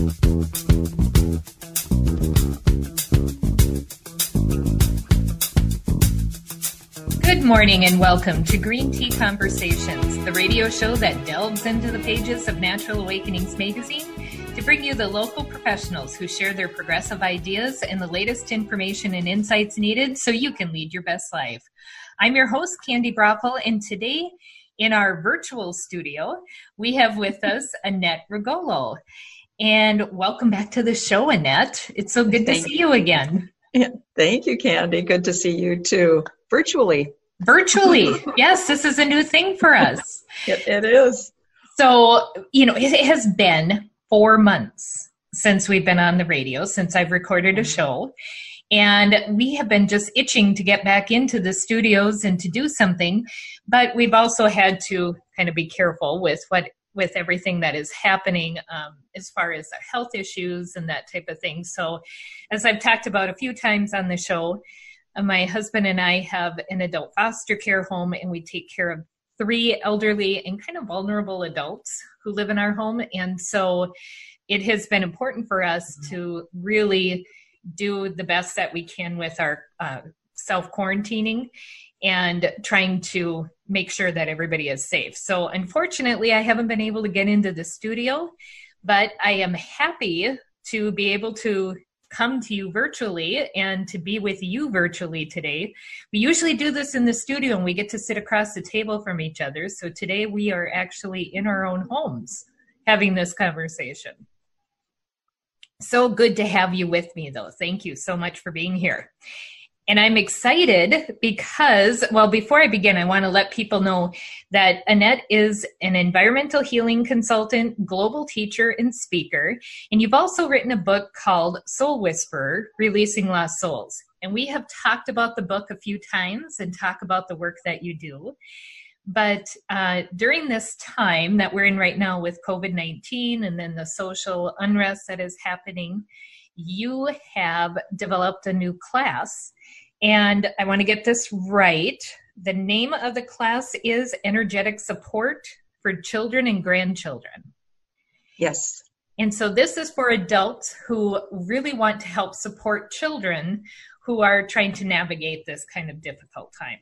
Good morning and welcome to Green Tea Conversations, the radio show that delves into the pages of Natural Awakenings magazine to bring you the local professionals who share their progressive ideas and the latest information and insights needed so you can lead your best life. I'm your host, Candi Broeffle, and today in our virtual studio, we have with us Annette Rugolo. And welcome back to the show, Annette. It's so good thank to see you again. Yeah, thank you, Candi. Good to see you too, virtually. Virtually. yes, this is a new thing for us. it, it is. So, you know, it has been four months since we've been on the radio, since I've recorded a mm-hmm. show. And we have been just itching to get back into the studios and to do something. But we've also had to kind of be careful with what with everything that is happening um, as far as health issues and that type of thing. So, as I've talked about a few times on the show, uh, my husband and I have an adult foster care home, and we take care of three elderly and kind of vulnerable adults who live in our home. And so it has been important for us to really do the best that we can with our uh, self quarantining and trying to make sure that everybody is safe. So, unfortunately, I haven't been able to get into the studio, but I am happy to be able to come to you virtually and to be with you virtually today. We usually do this in the studio and we get to sit across the table from each other. So today we are actually in our own homes having this conversation. So good to have you with me, though. Thank you so much for being here. And I'm excited because, well, before I begin, I want to let people know that Annette is an environmental healing consultant, global teacher, and speaker. And you've also written a book called Soul Whisperer Releasing Lost Souls. And we have talked about the book a few times and talk about the work that you do. But uh, during this time that we're in right now with COVID 19 and then the social unrest that is happening, you have developed a new class and I want to get this right. The name of the class is Energetic Support for Children and Grandchildren. Yes. And so this is for adults who really want to help support children who are trying to navigate this kind of difficult time.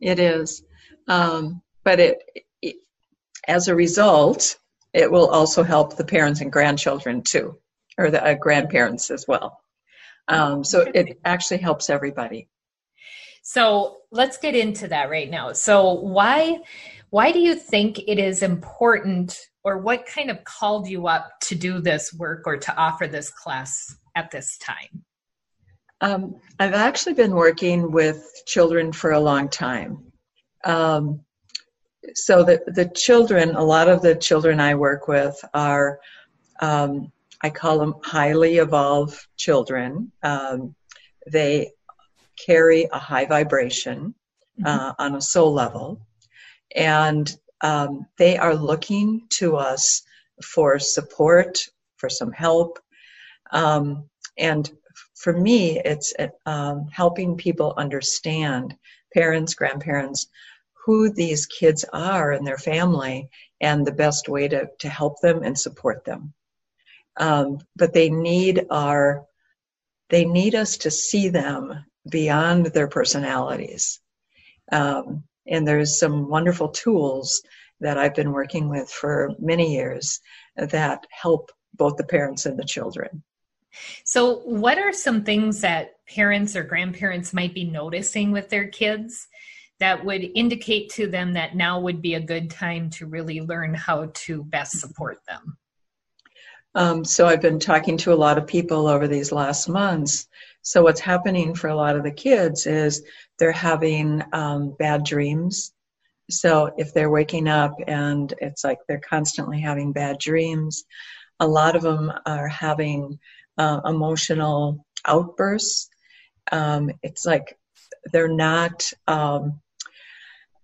It is. Um, but it, it, as a result, it will also help the parents and grandchildren too, or the uh, grandparents as well. Um, so it actually helps everybody. So let's get into that right now. So why why do you think it is important or what kind of called you up to do this work or to offer this class at this time? Um, I've actually been working with children for a long time. Um, so the, the children, a lot of the children I work with are um, I call them highly evolved children. Um, they carry a high vibration mm-hmm. uh, on a soul level, and um, they are looking to us for support, for some help. Um, and for me, it's um, helping people understand, parents, grandparents, who these kids are and their family, and the best way to, to help them and support them um, but they need our they need us to see them beyond their personalities. Um, and there's some wonderful tools that i've been working with for many years that help both the parents and the children. So what are some things that parents or grandparents might be noticing with their kids that would indicate to them that now would be a good time to really learn how to best support them um, so I've been talking to a lot of people over these last months. So what's happening for a lot of the kids is they're having um, bad dreams. So if they're waking up and it's like they're constantly having bad dreams, a lot of them are having uh, emotional outbursts. Um, it's like they're not. Um,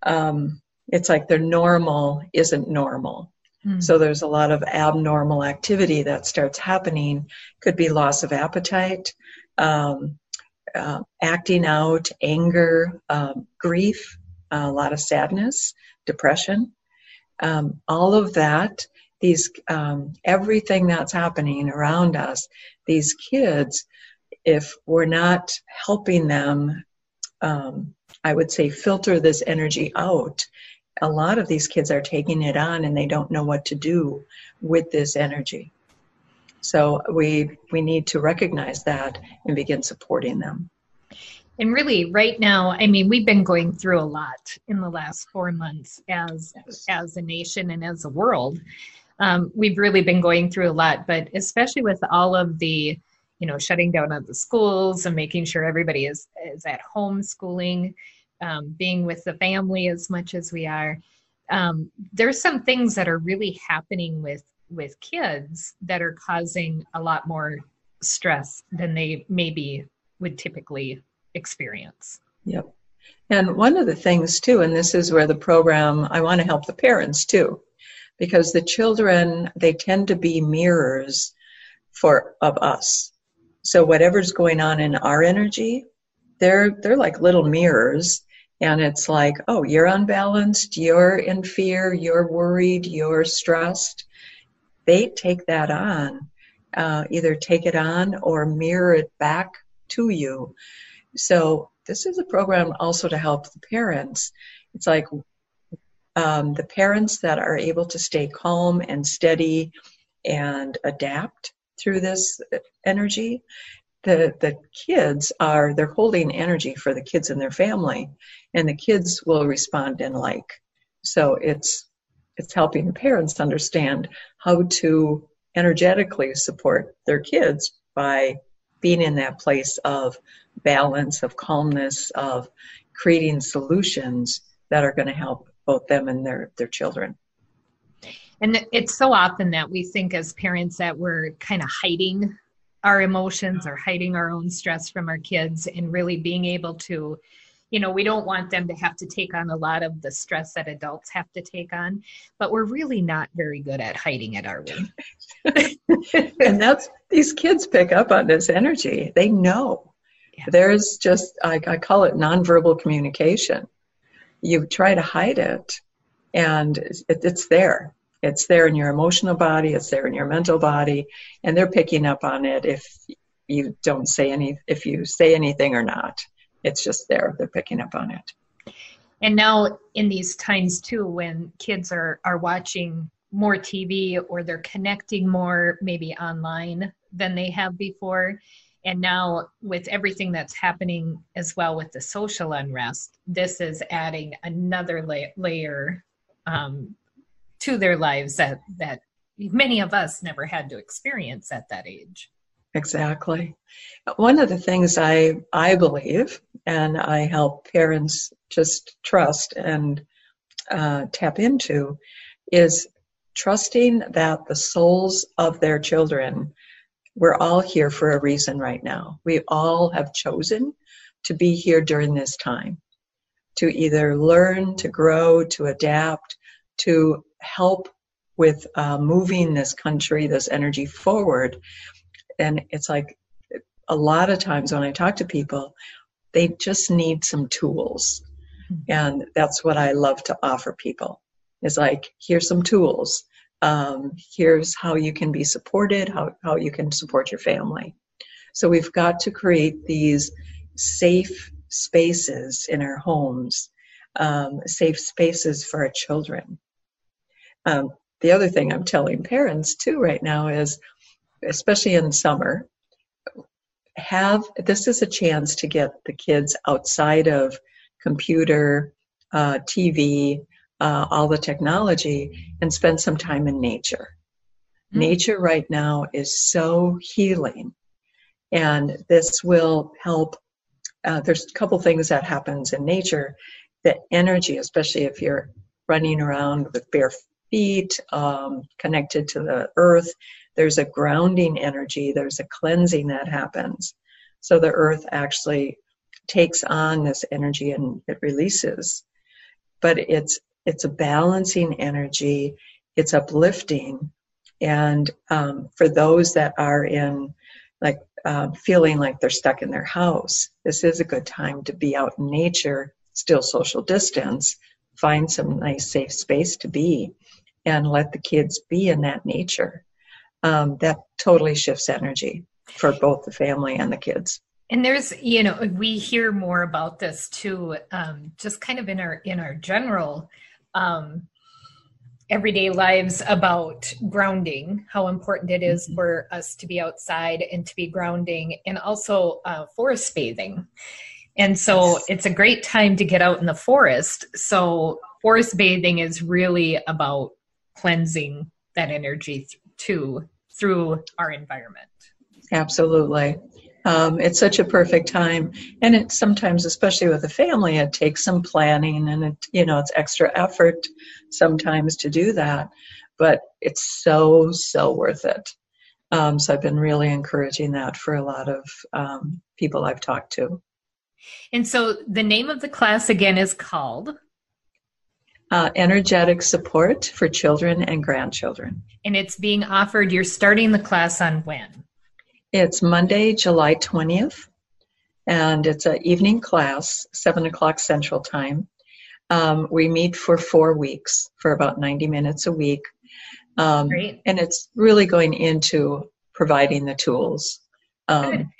um, it's like their normal isn't normal. Hmm. So there's a lot of abnormal activity that starts happening. Could be loss of appetite, um, uh, acting out, anger, um, grief, a lot of sadness, depression. Um, all of that, these um, everything that's happening around us, these kids, if we're not helping them, um, I would say filter this energy out. A lot of these kids are taking it on and they don't know what to do with this energy. So we we need to recognize that and begin supporting them. And really, right now, I mean, we've been going through a lot in the last four months as as a nation and as a world. Um, we've really been going through a lot, but especially with all of the, you know, shutting down of the schools and making sure everybody is is at home schooling, um, being with the family as much as we are. Um, there's some things that are really happening with with kids that are causing a lot more stress than they maybe would typically experience. Yep. And one of the things too, and this is where the program, I want to help the parents too, because the children, they tend to be mirrors for, of us. So whatever's going on in our energy, they're, they're like little mirrors. And it's like, oh, you're unbalanced, you're in fear, you're worried, you're stressed. They take that on, uh, either take it on or mirror it back to you. So this is a program also to help the parents. It's like um, the parents that are able to stay calm and steady and adapt through this energy. The the kids are they're holding energy for the kids and their family, and the kids will respond in like. So it's it's helping parents understand how to energetically support their kids by being in that place of balance, of calmness, of creating solutions that are going to help both them and their, their children. And it's so often that we think as parents that we're kind of hiding our emotions or hiding our own stress from our kids and really being able to you know we don't want them to have to take on a lot of the stress that adults have to take on but we're really not very good at hiding it are we? And that's these kids pick up on this energy. They know. Yeah. there's just I, I call it nonverbal communication. You try to hide it and it, it's there it's there in your emotional body it's there in your mental body and they're picking up on it if you don't say any if you say anything or not it's just there. They're picking up on it. And now in these times too, when kids are are watching more TV or they're connecting more maybe online than they have before. And now, with everything that's happening as well with the social unrest, this is adding another la- layer um, to their lives that, that many of us never had to experience at that age. Exactly. One of the things I, I believe, and I help parents just trust and uh, tap into, is trusting that the souls of their children, we're all here for a reason right now. We all have chosen to be here during this time, to either learn, to grow, to adapt, to help with uh, moving this country, this energy forward and it's like a lot of times when I talk to people, they just need some tools. Mm-hmm. And that's what I love to offer people is like, here's some tools. Um, here's how you can be supported, how, how you can support your family. So we've got to create these safe spaces in our homes, um, safe spaces for our children. Um, the other thing I'm telling parents too right now is especially in summer, have this is a chance to get the kids outside of computer, uh, TV, uh, all the technology, and spend some time in nature. Mm-hmm. Nature right now is so healing, and this will help. Uh, there's a couple things that happens in nature. The energy, especially if you're running around with bare feet, um, connected to the earth, there's a grounding energy, there's a cleansing that happens. So the earth actually takes on this energy and it releases. But it's it's a balancing energy, it's uplifting. And um, for those that are in like uh, feeling like they're stuck in their house, this is a good time to be out in nature, still social distance, find some nice safe space to be and let the kids be in that nature, um, that totally shifts energy for both the family and the kids. And there's, you know, we hear more about this too, um, just kind of in our in our general um, everyday lives about grounding, how important it is mm-hmm. for us to be outside and to be grounding, and also uh, forest bathing. And so it's a great time to get out in the forest. So forest bathing is really about cleansing that energy th- too through our environment. Absolutely. Um, it's such a perfect time, and it sometimes, especially with a family, it takes some planning, and it you know it's extra effort sometimes to do that, but it's so so worth it. Um, so I've been really encouraging that for a lot of um, people I've talked to. And so the name of the class again is called uh, Energetic Support for Children and Grandchildren. And it's being offered, you're starting the class on when? It's Monday, July 20th, and it's an evening class, 7 o'clock Central Time. Um, we meet for four weeks for about 90 minutes a week. Um. And it's really going into providing the tools. Um,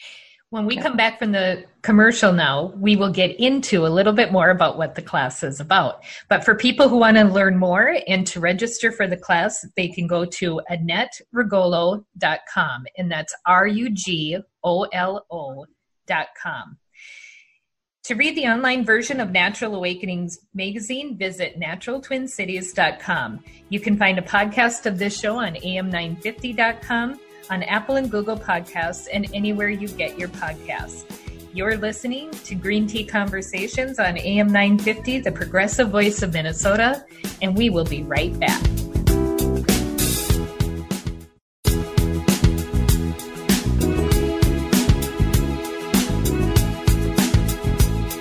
when we come back from the commercial now, we will get into a little bit more about what the class is about. But for people who want to learn more and to register for the class, they can go to AnnetteRugolo.com, and that's R U G O L O.com. To read the online version of Natural Awakenings magazine, visit naturaltwincities.com. You can find a podcast of this show on am950.com on Apple and Google Podcasts and anywhere you get your podcasts. You're listening to Green Tea Conversations on AM 950, the progressive voice of Minnesota, and we will be right back.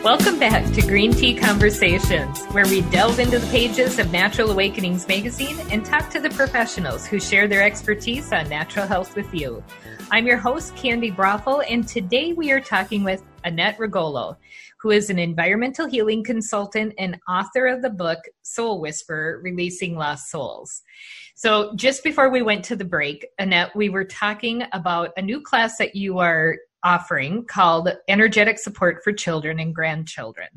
Welcome back to Green Tea Conversations, where we delve into the pages of Natural Awakenings magazine and talk to the professionals who share their expertise on natural health with you. I'm your host, Candi Broeffle, and today we are talking with Annette Rugolo, who is an environmental healing consultant and author of the book Soul Whisperer Releasing Lost Souls. So, just before we went to the break, Annette, we were talking about a new class that you are offering called Energetic Support for Children and Grandchildren.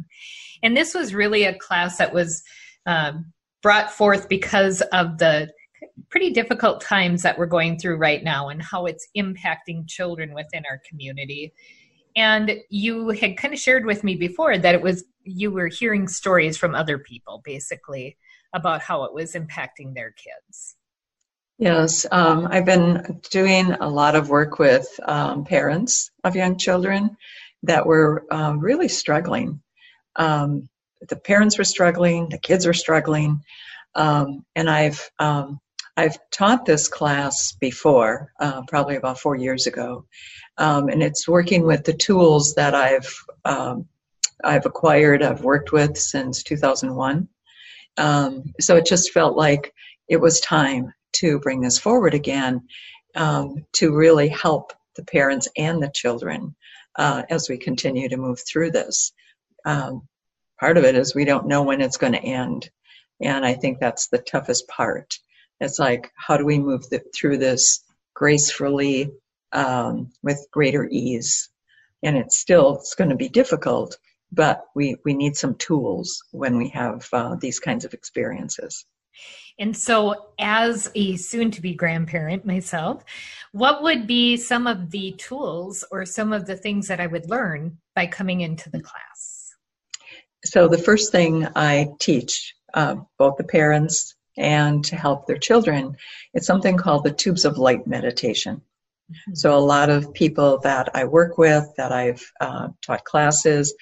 And this was really a class that was um, brought forth because of the pretty difficult times that we're going through right now and how it's impacting children within our community. And you had kind of shared with me before that it was you were hearing stories from other people basically about how it was impacting their kids. Yes, um, I've been doing a lot of work with um, parents of young children that were um, really struggling. Um, the parents were struggling, the kids were struggling, um, and I've um, I've taught this class before, uh, probably about four years ago, and it's working with the tools that I've I've acquired, I've worked with since 2001. so it just felt like it was time to bring this forward again um, to really help the parents and the children uh, as we continue to move through this. Um, part of it is we don't know when it's going to end. And I think that's the toughest part. It's like, how do we move the, through this gracefully um, with greater ease? And it's still it's going to be difficult, but we, we need some tools when we have uh, these kinds of experiences. And so, as a soon to be grandparent myself, what would be some of the tools or some of the things that I would learn by coming into the class? So, the first thing I teach uh, both the parents and to help their children, it's something called the tubes of light meditation. Mm-hmm. So, a lot of people that I work with, that I've uh, taught classes,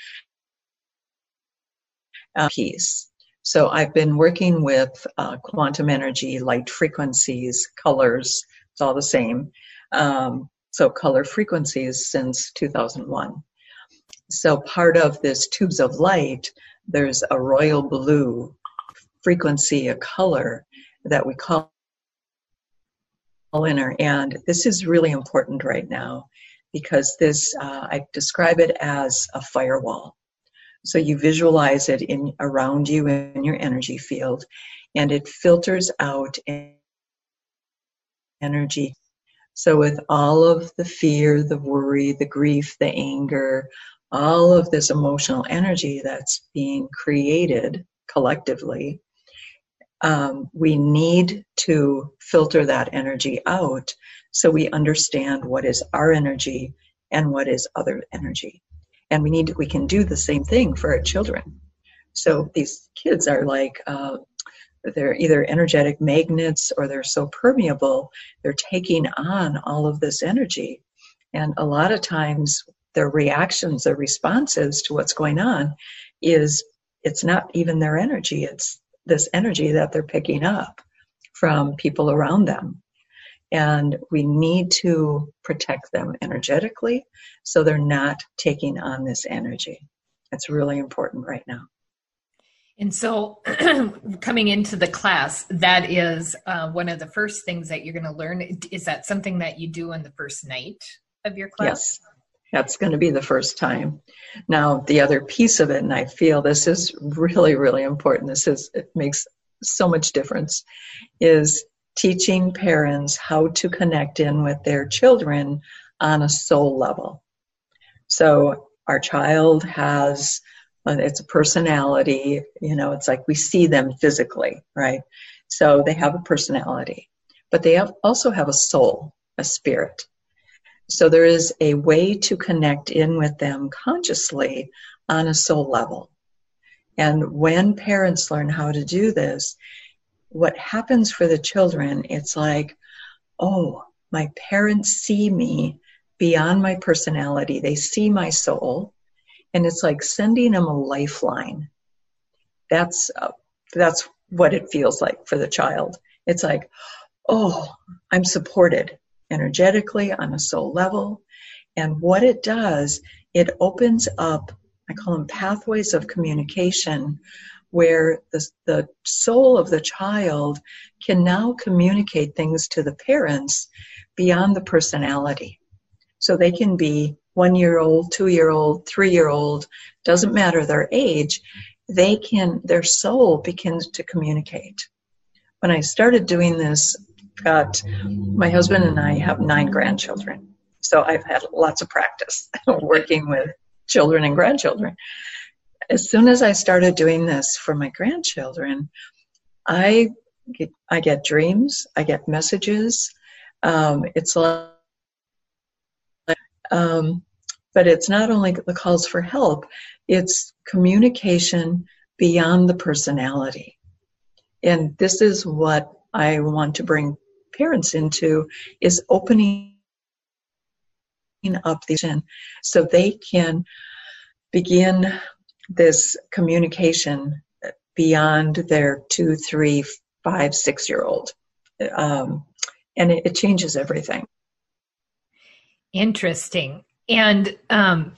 uh, peace so I've been working with uh, quantum energy, light frequencies, colors, it's all the same. Um, so color frequencies since 2001. So part of this tubes of light, there's a royal blue frequency, a color that we call inner. And this is really important right now because this, uh, I describe it as a firewall. So you visualize it in around you in your energy field, and it filters out energy. So, with all of the fear, the worry, the grief, the anger, all of this emotional energy that's being created collectively, um, we need to filter that energy out so we understand what is our energy and what is other energy. And we need we can do the same thing for our children. So these kids are like uh, they're either energetic magnets or they're so permeable they're taking on all of this energy and a lot of times their reactions their responses to what's going on is it's not even their energy it's this energy that they're picking up from people around them. And we need to protect them energetically so they're not taking on this energy. That's really important right now. And so, coming into the class, that is uh, one of the first things that you're going to learn. Is that something that you do on the first night of your class? Yes, that's going to be the first time. Now, the other piece of it, and I feel this is really, really important, this is, it makes so much difference, is teaching parents how to connect in with their children on a soul level. So, our child has uh, it's a personality, you know, it's like we see them physically, right? So they have a personality, but they have, also have a soul, a spirit. So there is a way to connect in with them consciously on a soul level. And when parents learn how to do this, what happens for the children, it's like, oh, my parents see me beyond my personality. They see my soul. And it's like sending them a lifeline. That's, uh, that's what it feels like for the child. It's like, oh, I'm supported energetically on a soul level. And what it does, it opens up, I call them pathways of communication, where the, the soul of the child can now communicate things to the parents beyond the personality. So they can be one year old, two year old, three year old, doesn't matter their age, they can, their soul begins to communicate. When I started doing this got my husband and I have nine grandchildren. So I've had lots of practice working with children and grandchildren. As soon as I started doing this for my grandchildren, I get, I get dreams, I get messages. Um, it's like, um, but it's not only the calls for help, it's communication beyond the personality. And this is what I want to bring parents into is opening up these in so they can begin this communication beyond their two, three, five, six year old. Um, and it, it, changes everything. Interesting. And um,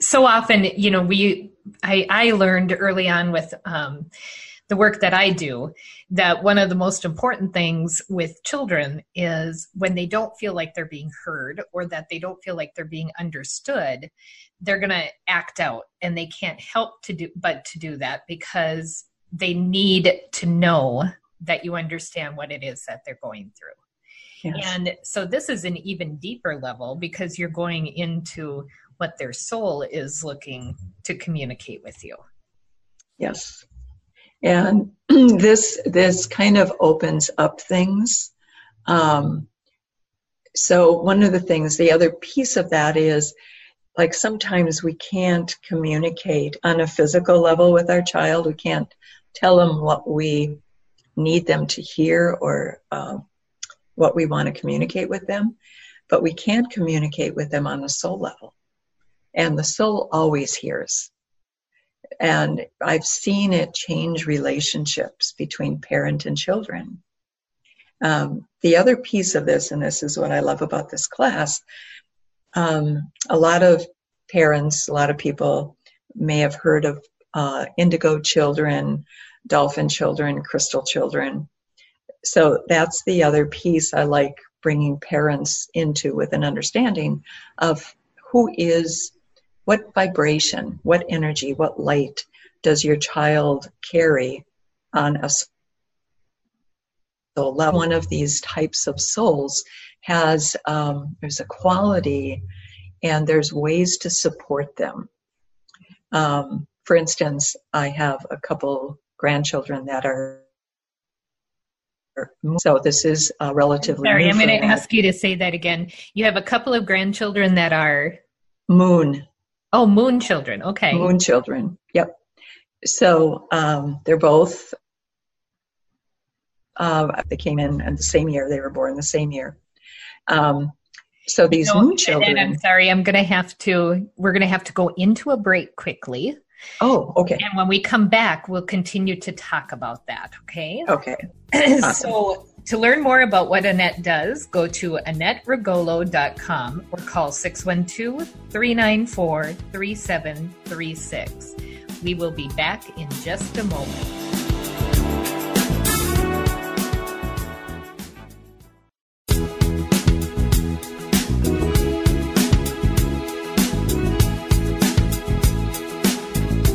so often, you know, we, I, I learned early on with um, the work that I do that one of the most important things with children is when they don't feel like they're being heard or that they don't feel like they're being understood, they're going to act out and they can't help to do but to do that because they need to know that you understand what it is that they're going through. Yes. And so this is an even deeper level because you're going into what their soul is looking to communicate with you. Yes. And this this kind of opens up things. Um, so one of the things, the other piece of that is like sometimes we can't communicate on a physical level with our child. We can't tell them what we need them to hear or uh, what we want to communicate with them, but we can't communicate with them on a soul level. And the soul always hears. And I've seen it change relationships between parent and children. Um, the other piece of this, and this is what I love about this class, um, a lot of parents, a lot of people may have heard of uh, indigo children, dolphin children, crystal children. So that's the other piece I like bringing parents into with an understanding of who is what vibration, what energy, what light does your child carry on a soul. One of these types of souls has um, there's a quality, and there's ways to support them. Um, for instance, I have a couple grandchildren that are so this is uh, relatively. Sorry, I'm going to ask you to say that again. You have a couple of grandchildren that are moon. Oh, moon children. Okay. Moon children. Yep. So um, they're both. Uh, they came in in the same year. They were born the same year. Um, so these moon children. I'm sorry. I'm going to have to. We're going to have to go into a break quickly. Oh, okay. And when we come back, we'll continue to talk about that. Okay. Okay. Awesome. so to learn more about what Annette does, go to AnnetteRugolo.com or call 612 394 3736. We will be back in just a moment.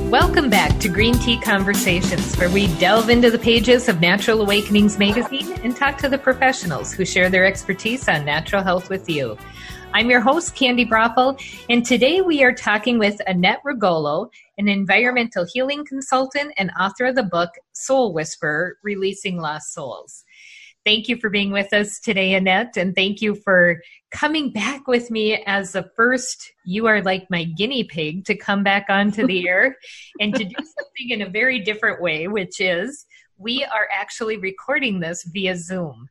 Welcome back to Green Tea Conversations, where we delve into the pages of Natural Awakenings magazine and talk to the professionals who share their expertise on natural health with you. I'm your host, Candi Broeffle, and today we are talking with Annette Rugolo, an environmental healing consultant and author of the book Soul Whisperer Releasing Lost Souls. Thank you for being with us today, Annette, and thank you for coming back with me as the first you are like my guinea pig to come back onto the air and to do something in a very different way which is we are actually recording this via zoom.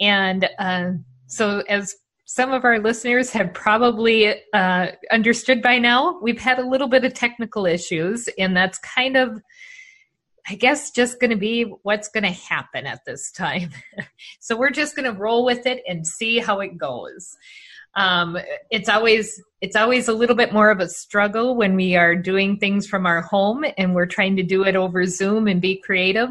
And uh, so as some of our listeners have probably uh, understood by now we've had a little bit of technical issues and that's kind of I guess just going to be what's going to happen at this time. so we're just going to roll with it and see how it goes. Um, it's always it's always a little bit more of a struggle when we are doing things from our home and we're trying to do it over Zoom and be creative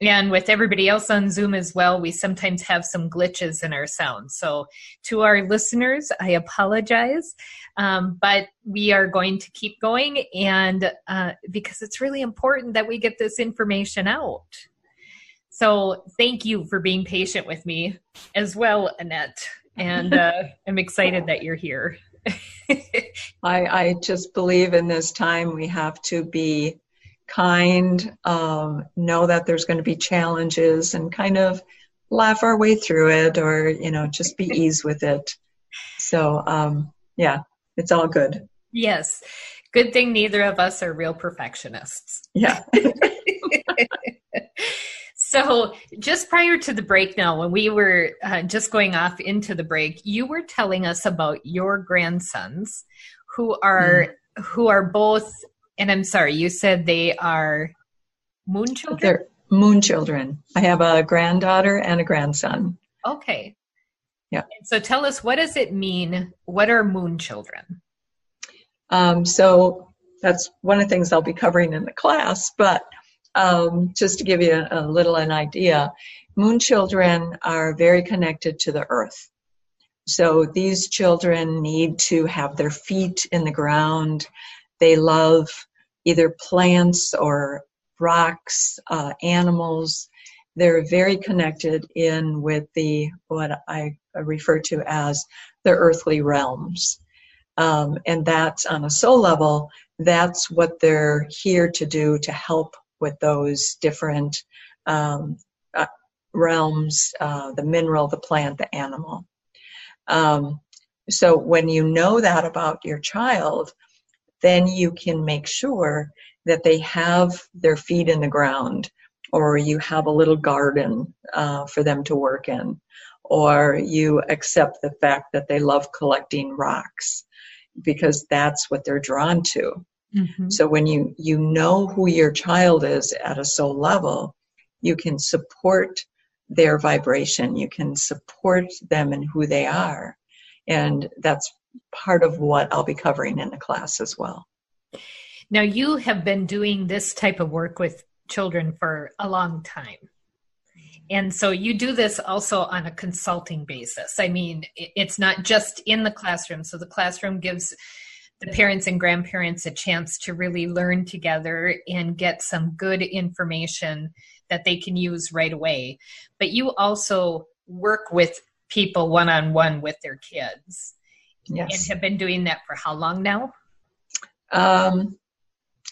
and with everybody else on Zoom as well, we sometimes have some glitches in our sound. So, to our listeners, I apologize, um, but we are going to keep going, and uh, because it's really important that we get this information out. So, thank you for being patient with me as well, Annette. And uh, I'm excited that you're here. I, I just believe in this time we have to be kind, um, know that there's going to be challenges, and kind of laugh our way through it, or you know, just be ease with it. So um, yeah, it's all good. Yes, good thing neither of us are real perfectionists. Yeah. So, just prior to the break, now, when we were uh, just going off into the break, you were telling us about your grandsons who are mm. who are both and I'm sorry, you said they are moon children? They're moon children. I have a granddaughter and a grandson. Okay. Yeah. so tell us, what does it mean? What are moon children? Um, so that's one of the things I'll be covering in the class, but um, just to give you a, a little an idea, moon children are very connected to the earth. So these children need to have their feet in the ground. They love either plants or rocks, uh, animals. They're very connected in with the what I refer to as the earthly realms. Um, and that's on a soul level, that's what they're here to do to help with those different um, uh, realms uh, the mineral, the plant, the animal. Um, so when you know that about your child, then you can make sure that they have their feet in the ground or you have a little garden uh, for them to work in or you accept the fact that they love collecting rocks because that's what they're drawn to mm-hmm. so when you you know who your child is at a soul level you can support their vibration you can support them in who they are and that's part of what I'll be covering in the class as well. Now, you have been doing this type of work with children for a long time. And so you do this also on a consulting basis. I mean, it's not just in the classroom. So the classroom gives the parents and grandparents a chance to really learn together and get some good information that they can use right away. But you also work with people one on one with their kids. Yes. And have been doing that for how long now? Um,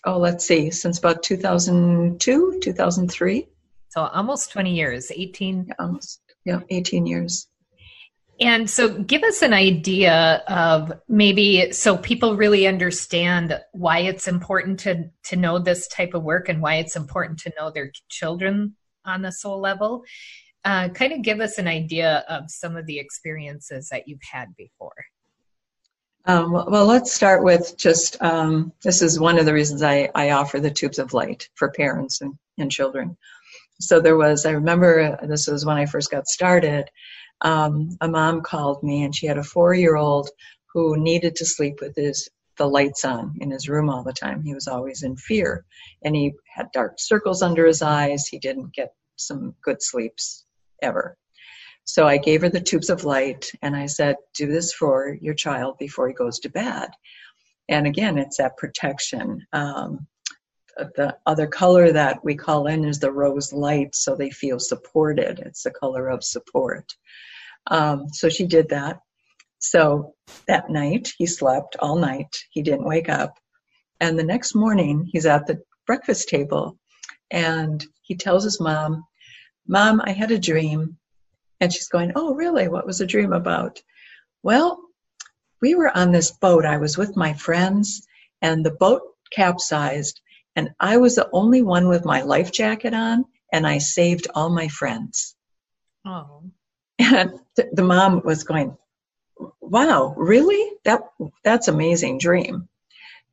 oh, let's see, since about 2002, 2003. So almost 20 years, 18. Yeah, almost, yeah, 18 years. And so give us an idea of maybe so people really understand why it's important to to know this type of work and why it's important to know their children on the soul level. Uh, kind of give us an idea of some of the experiences that you've had before. Um, well, let's start with just um, this is one of the reasons I, I offer the tubes of light for parents and, and children. So there was, I remember uh, this was when I first got started um, a mom called me and she had a four year old who needed to sleep with his the lights on in his room all the time. He was always in fear and he had dark circles under his eyes. He didn't get some good sleeps ever. So I gave her the tubes of light and I said, do this for your child before he goes to bed. And again, it's that protection. Um, the other color that we call in is the rose light, so they feel supported. It's the color of support. Um, so she did that. So that night, he slept all night. He didn't wake up. And the next morning, he's at the breakfast table and he tells his mom, Mom, I had a dream. And she's going, Oh, really? What was the dream about? Well, we were on this boat. I was with my friends, and the boat capsized, and I was the only one with my life jacket on, and I saved all my friends. Oh. And the mom was going, wow, really? That, that's amazing dream.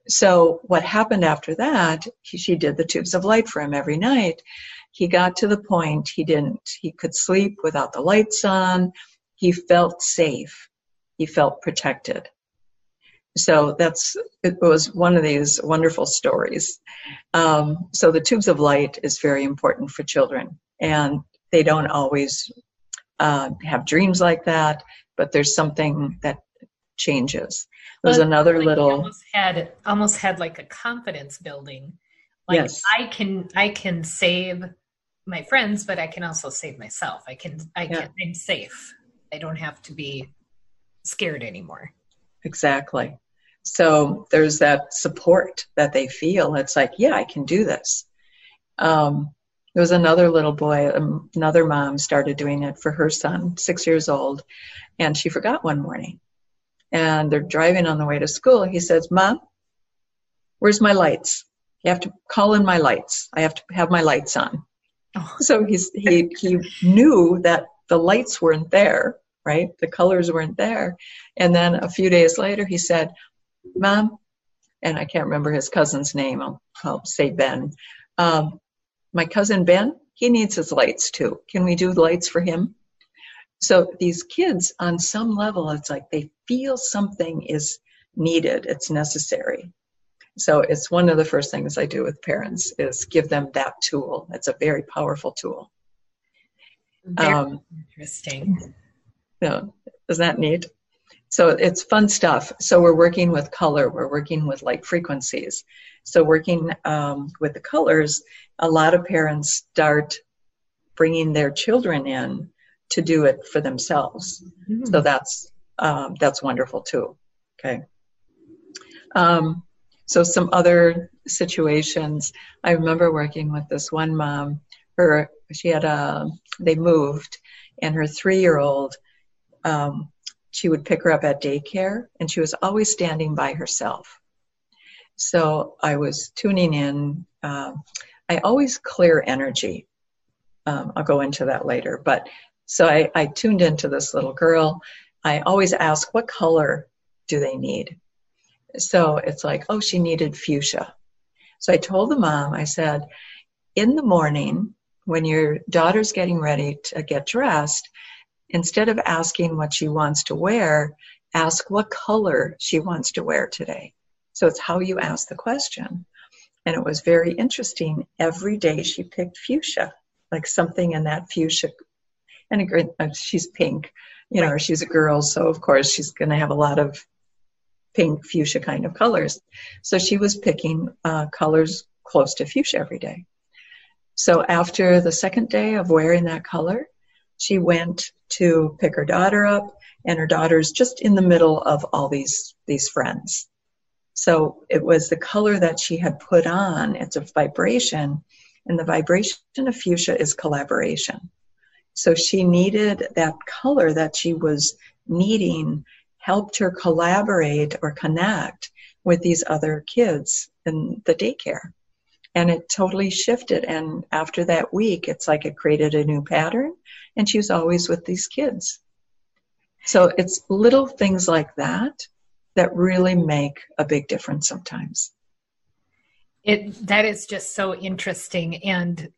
So what happened after that, he, she did the tubes of light for him every night. He got to the point he didn't, he could sleep without the lights on. He felt safe. He felt protected. So that's, it was one of these wonderful stories. Um, so the tubes of light is very important for children and they don't always uh, have dreams like that, but there's something that changes. There's well, another like little almost had almost had like a confidence building. Like yes. I can I can save my friends, but I can also save myself. I can I yeah. can I'm safe. I don't have to be scared anymore. Exactly. So there's that support that they feel. It's like, yeah, I can do this. Um, there was another little boy, um, another mom started doing it for her son, six years old, and she forgot one morning. And they're driving on the way to school. He says, Mom, where's my lights? You have to call in my lights. I have to have my lights on. So he's, he, he knew that the lights weren't there, right? The colors weren't there. And then a few days later, he said, Mom, and I can't remember his cousin's name, I'll, I'll say Ben. Um, my cousin Ben, he needs his lights too. Can we do lights for him? So these kids, on some level, it's like they feel something is needed, it's necessary. So it's one of the first things I do with parents is give them that tool. It's a very powerful tool. Very um, interesting. Yeah, is that neat? So it's fun stuff. So we're working with color, we're working with light frequencies. So working um, with the colors, a lot of parents start bringing their children in to do it for themselves. Mm-hmm. So that's um, that's wonderful too. Okay. Um, so some other situations. I remember working with this one mom. Her she had a they moved, and her three year old. Um, she would pick her up at daycare, and she was always standing by herself. So I was tuning in. Um, I always clear energy. Um, I'll go into that later. But so I, I tuned into this little girl. I always ask, what color do they need? So it's like, oh, she needed fuchsia. So I told the mom, I said, in the morning, when your daughter's getting ready to get dressed, instead of asking what she wants to wear, ask what color she wants to wear today. So it's how you ask the question. And it was very interesting. Every day she picked fuchsia, like something in that fuchsia. And uh, she's pink, you know, she's a girl, so of course she's going to have a lot of pink fuchsia kind of colors. So she was picking uh, colors close to fuchsia every day. So after the second day of wearing that color, she went to pick her daughter up, and her daughter's just in the middle of all these these friends. So it was the color that she had put on. It's a vibration, and the vibration of fuchsia is collaboration. So she needed that color that she was needing helped her collaborate or connect with these other kids in the daycare. And it totally shifted. And after that week, it's like it created a new pattern. And she was always with these kids. So it's little things like that that really make a big difference sometimes. It that is just so interesting, and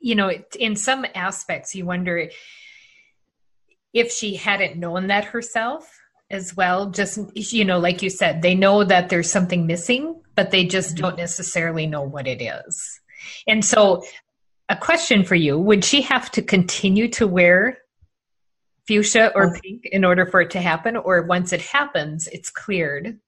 you know, in some aspects, you wonder if she hadn't known that herself as well. Just you know, like you said, they know that there's something missing, but they just don't necessarily know what it is. And so, a question for you: Would she have to continue to wear fuchsia or oh. pink in order for it to happen, or once it happens, it's cleared?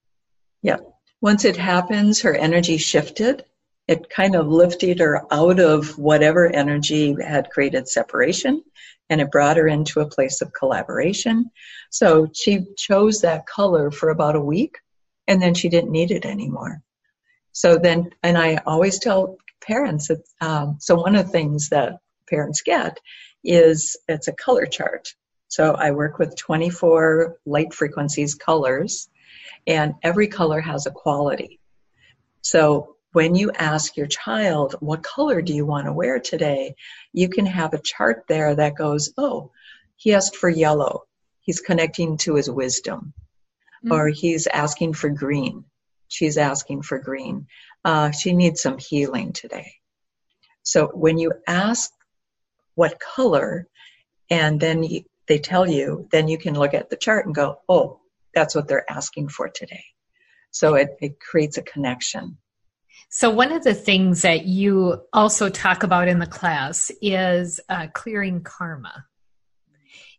Yeah. Once it happens, her energy shifted. It kind of lifted her out of whatever energy had created separation and it brought her into a place of collaboration. So she chose that color for about a week and then she didn't need it anymore. So then, and I always tell parents that, um, so one of the things that parents get is it's a color chart. So I work with 24 light frequencies colors, and every color has a quality. So when you ask your child, what color do you want to wear today? You can have a chart there that goes, oh, he asked for yellow. He's connecting to his wisdom. Mm-hmm. Or he's asking for green. She's asking for green. Uh, she needs some healing today. So when you ask what color, and then you, they tell you, then you can look at the chart and go, oh, that's what they're asking for today. So it, it creates a connection. So, one of the things that you also talk about in the class is uh, clearing karma.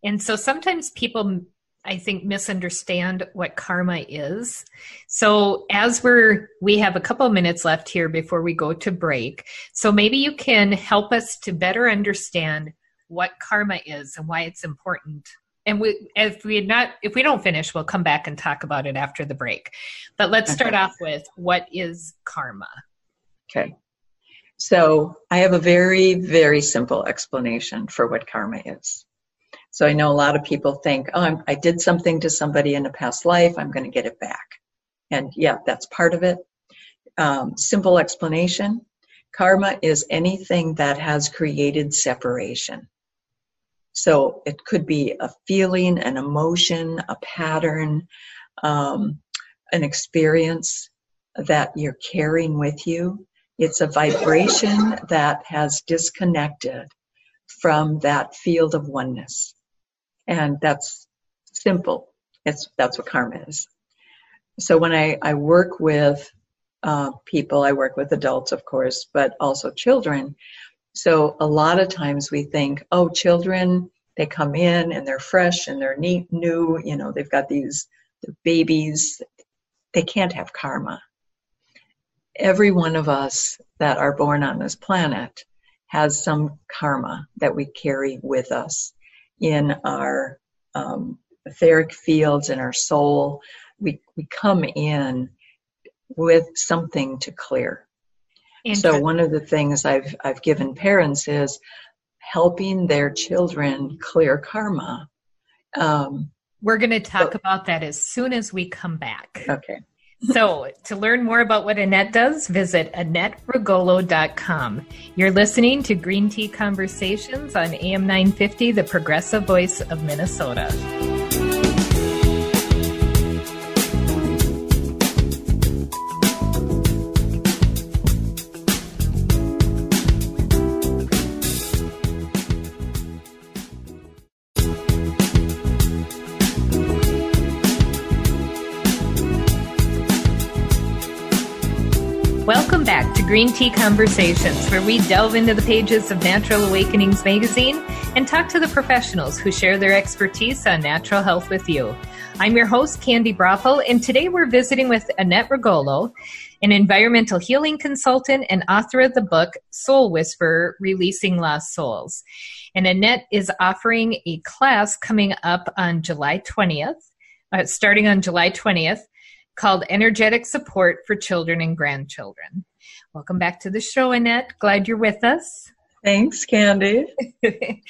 And so sometimes people, I think, misunderstand what karma is. So, as we're, we have a couple of minutes left here before we go to break. So, maybe you can help us to better understand what karma is and why it's important and we if we not if we don't finish we'll come back and talk about it after the break. But let's start off with what is karma? Okay. So i have a very very simple explanation for what karma is. So i know a lot of people think oh I'm, i did something to somebody in a past life i'm going to get it back. And yeah that's part of it. Um, simple explanation karma is anything that has created separation so it could be a feeling, an emotion, a pattern, um, an experience that you're carrying with you. It's a vibration that has disconnected from that field of oneness. And that's simple. It's, that's what karma is. So when I, I work with uh, people, I work with adults, of course, but also children, so a lot of times we think, oh, children, they come in and they're fresh and they're neat, new, you know, they've got these babies. They can't have karma. Every one of us that are born on this planet has some karma that we carry with us in our um, etheric fields, in our soul. We, we come in with something to clear. So one of the things I've I've given parents is helping their children clear karma. Um, We're going to talk so, about that as soon as we come back. Okay. so, to learn more about what Annette does, visit AnnetteRugolo.com. You're listening to Green Tea Conversations on AM 950, the progressive voice of Minnesota. Green Tea Conversations, where we delve into the pages of Natural Awakenings magazine and talk to the professionals who share their expertise on natural health with you. I'm your host, Candi Broeffle, and today we're visiting with Annette Rugolo, an environmental healing consultant and author of the book Soul Whisperer Releasing Lost Souls. And Annette is offering a class coming up on July 20th, uh, starting on July 20th, called Energetic Support for Children and Grandchildren. Welcome back to the show, Annette. Glad you're with us. Thanks, Candi.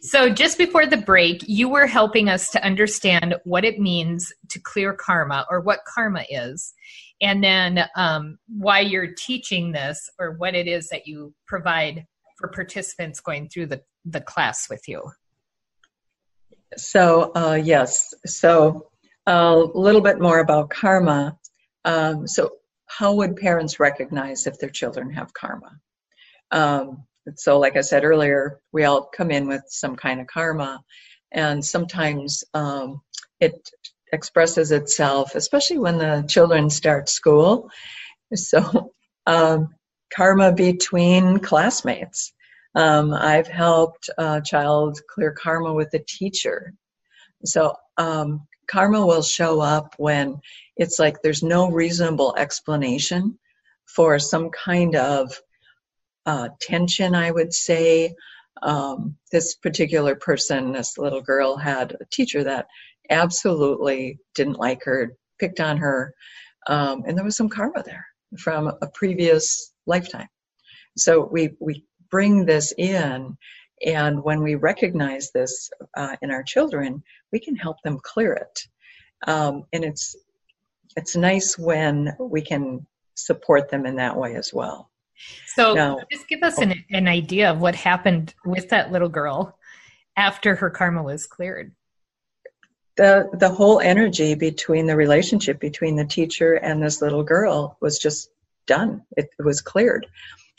so, just before the break, you were helping us to understand what it means to clear karma or what karma is, and then um, why you're teaching this or what it is that you provide for participants going through the, the class with you. So, uh, yes. So, a little bit more about karma. Um, so, how would parents recognize if their children have karma? Um, so, like I said earlier, we all come in with some kind of karma, and sometimes um, it expresses itself, especially when the children start school. So, um, karma between classmates. Um, I've helped a child clear karma with a teacher. So, um, karma will show up when it's like there's no reasonable explanation for some kind of uh, tension, I would say. Um, this particular person, this little girl, had a teacher that absolutely didn't like her, picked on her, um, and there was some karma there from a previous lifetime. So we we bring this in, and when we recognize this uh, in our children, we can help them clear it. Um, and it's it's nice when we can support them in that way as well. So no. just give us an, an idea of what happened with that little girl after her karma was cleared. The the whole energy between the relationship between the teacher and this little girl was just done. It, it was cleared.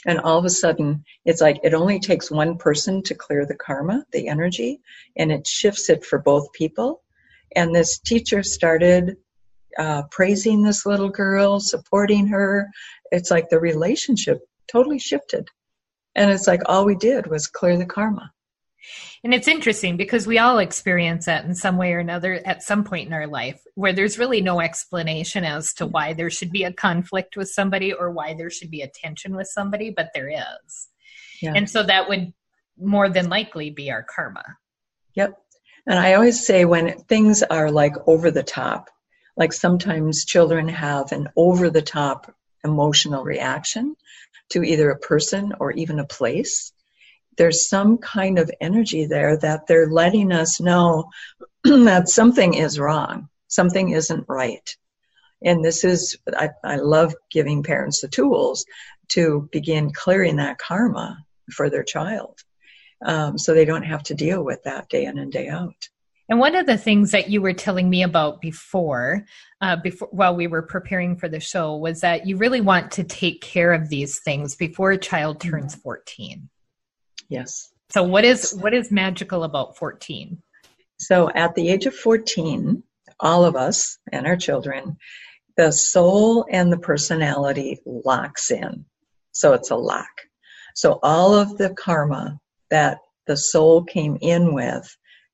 And all of a sudden, it's like it only takes one person to clear the karma, the energy, and it shifts it for both people. And this teacher started uh, praising this little girl, supporting her. It's like the relationship totally shifted. And it's like all we did was clear the karma. And it's interesting because we all experience that in some way or another at some point in our life where there's really no explanation as to why there should be a conflict with somebody or why there should be a tension with somebody, but there is. Yeah. And so that would more than likely be our karma. Yep. And I always say when things are like over the top, like sometimes children have an over the top emotional reaction to either a person or even a place. There's some kind of energy there that they're letting us know that something is wrong, something isn't right. And this is, I, I love giving parents the tools to begin clearing that karma for their child um, so they don't have to deal with that day in and day out. And one of the things that you were telling me about before, uh, before while we were preparing for the show, was that you really want to take care of these things before a child mm-hmm. turns fourteen. Yes. So what is what is magical about fourteen? So at the age of fourteen, all of us and our children, the soul and the personality locks in. So it's a lock. So all of the karma that the soul came in with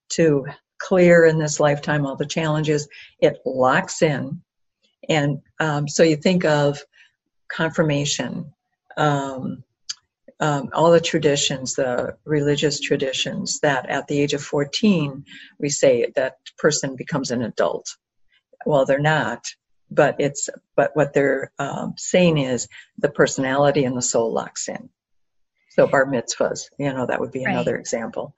to clear in this lifetime all the challenges it locks in and um, so you think of confirmation um, um, all the traditions the religious traditions that at the age of 14 we say that person becomes an adult. Well they're not but it's but what they're um, saying is the personality and the soul locks in. So bar mitzvahs you know that would be another example.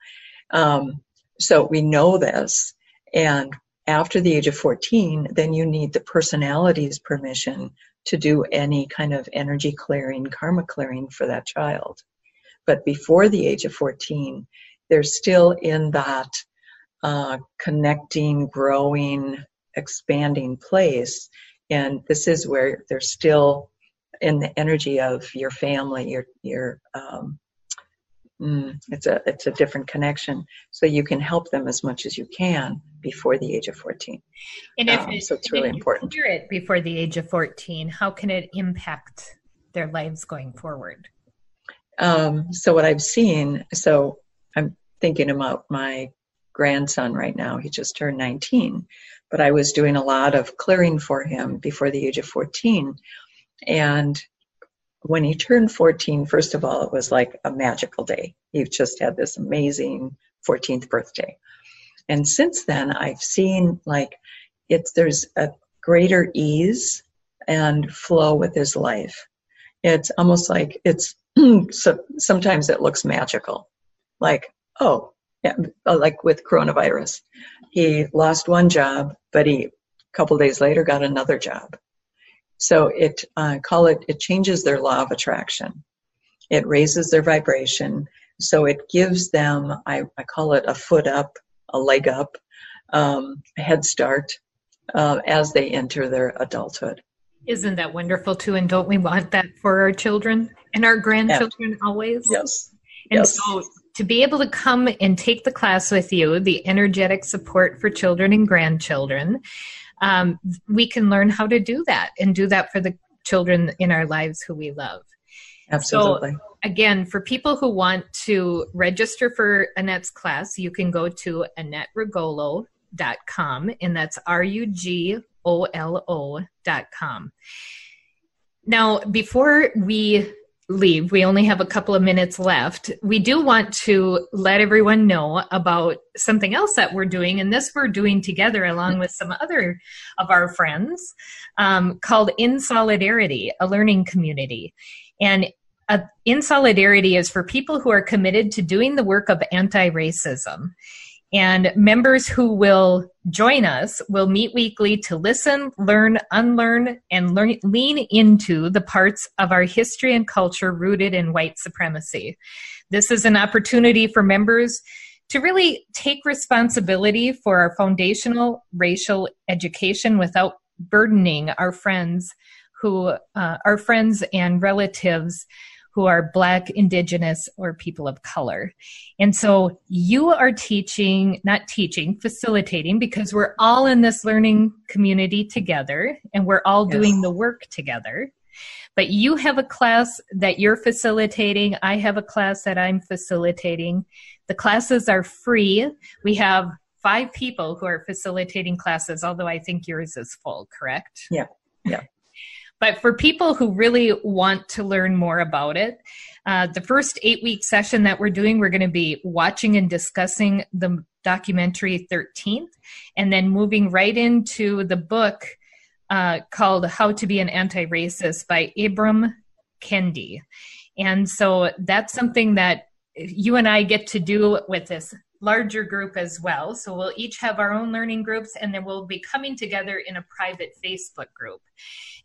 Um, so we know this. And after the age of 14, then you need the personality's permission to do any kind of energy clearing, karma clearing for that child. But before the age of 14, they're still in that uh, connecting, growing, expanding place. And this is where they're still in the energy of your family, your, your um, Mm, it's a it's a different connection. So you can help them as much as you can before the age of 14. And if um, it, so, it's really important. Hear it before the age of 14. How can it impact their lives going forward? Um, so what I've seen. So I'm thinking about my grandson right now. He just turned 19. but I was doing a lot of clearing for him before the age of 14. And when he turned 14, first of all, it was like a magical day. He just had this amazing 14th birthday. And since then, I've seen like it's there's a greater ease and flow with his life. It's almost like it's so sometimes it looks magical. Like, oh, yeah, oh, like with coronavirus. He lost one job, but he a couple days later got another job. So it uh, call it it changes their law of attraction. It raises their vibration. So it gives them I, I call it a foot up, a leg up, um, a head start uh, as they enter their adulthood. Isn't that wonderful too? And don't we want that for our children and our grandchildren yeah. always? Yes. And yes. so to be able to come and take the class with you, the energetic support for children and grandchildren, um, we can learn how to do that and do that for the children in our lives who we love. Absolutely. So, again, for people who want to register for Annette's class, you can go to AnnetteRugolo.com, and that's R U G O L O.com. Now, before we leave, we only have a couple of minutes left. We do want to let everyone know about something else that we're doing, and this we're doing together along with some other of our friends um, called In Solidarity, a learning community. And uh, In Solidarity is for people who are committed to doing the work of anti racism. And members who will join us will meet weekly to listen, learn, unlearn, and learn, lean into the parts of our history and culture rooted in white supremacy. This is an opportunity for members to really take responsibility for our foundational racial education without burdening our friends who uh, our friends and relatives who are Black, Indigenous, or people of color. And so you are teaching, not teaching, facilitating, because we're all in this learning community together and we're all yes. doing the work together. But you have a class that you're facilitating. I have a class that I'm facilitating. The classes are free. We have five people who are facilitating classes, although I think yours is full, correct? Yeah. Yeah. But for people who really want to learn more about it, uh, the first eight week session that we're doing, we're going to be watching and discussing the documentary 13th, and then moving right into the book uh, called How to Be an Anti Racist by Ibram Kendi. And so that's something that you and I get to do with this larger group as well. So we'll each have our own learning groups and then we'll be coming together in a private Facebook group.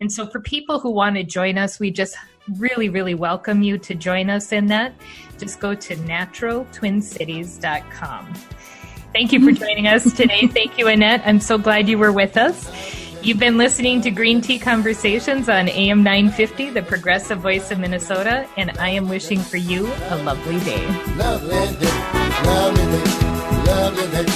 And so for people who want to join us, we just really, really welcome you to join us in that. Just go to naturaltwincities.com. Thank you for mm-hmm. joining us today. Thank you, Annette. I'm so glad you were with us. You've been listening to Green Tea Conversations on AM 950, the progressive voice of Minnesota, and I am wishing for you a lovely day. Lovely day, lovely day, lovely day.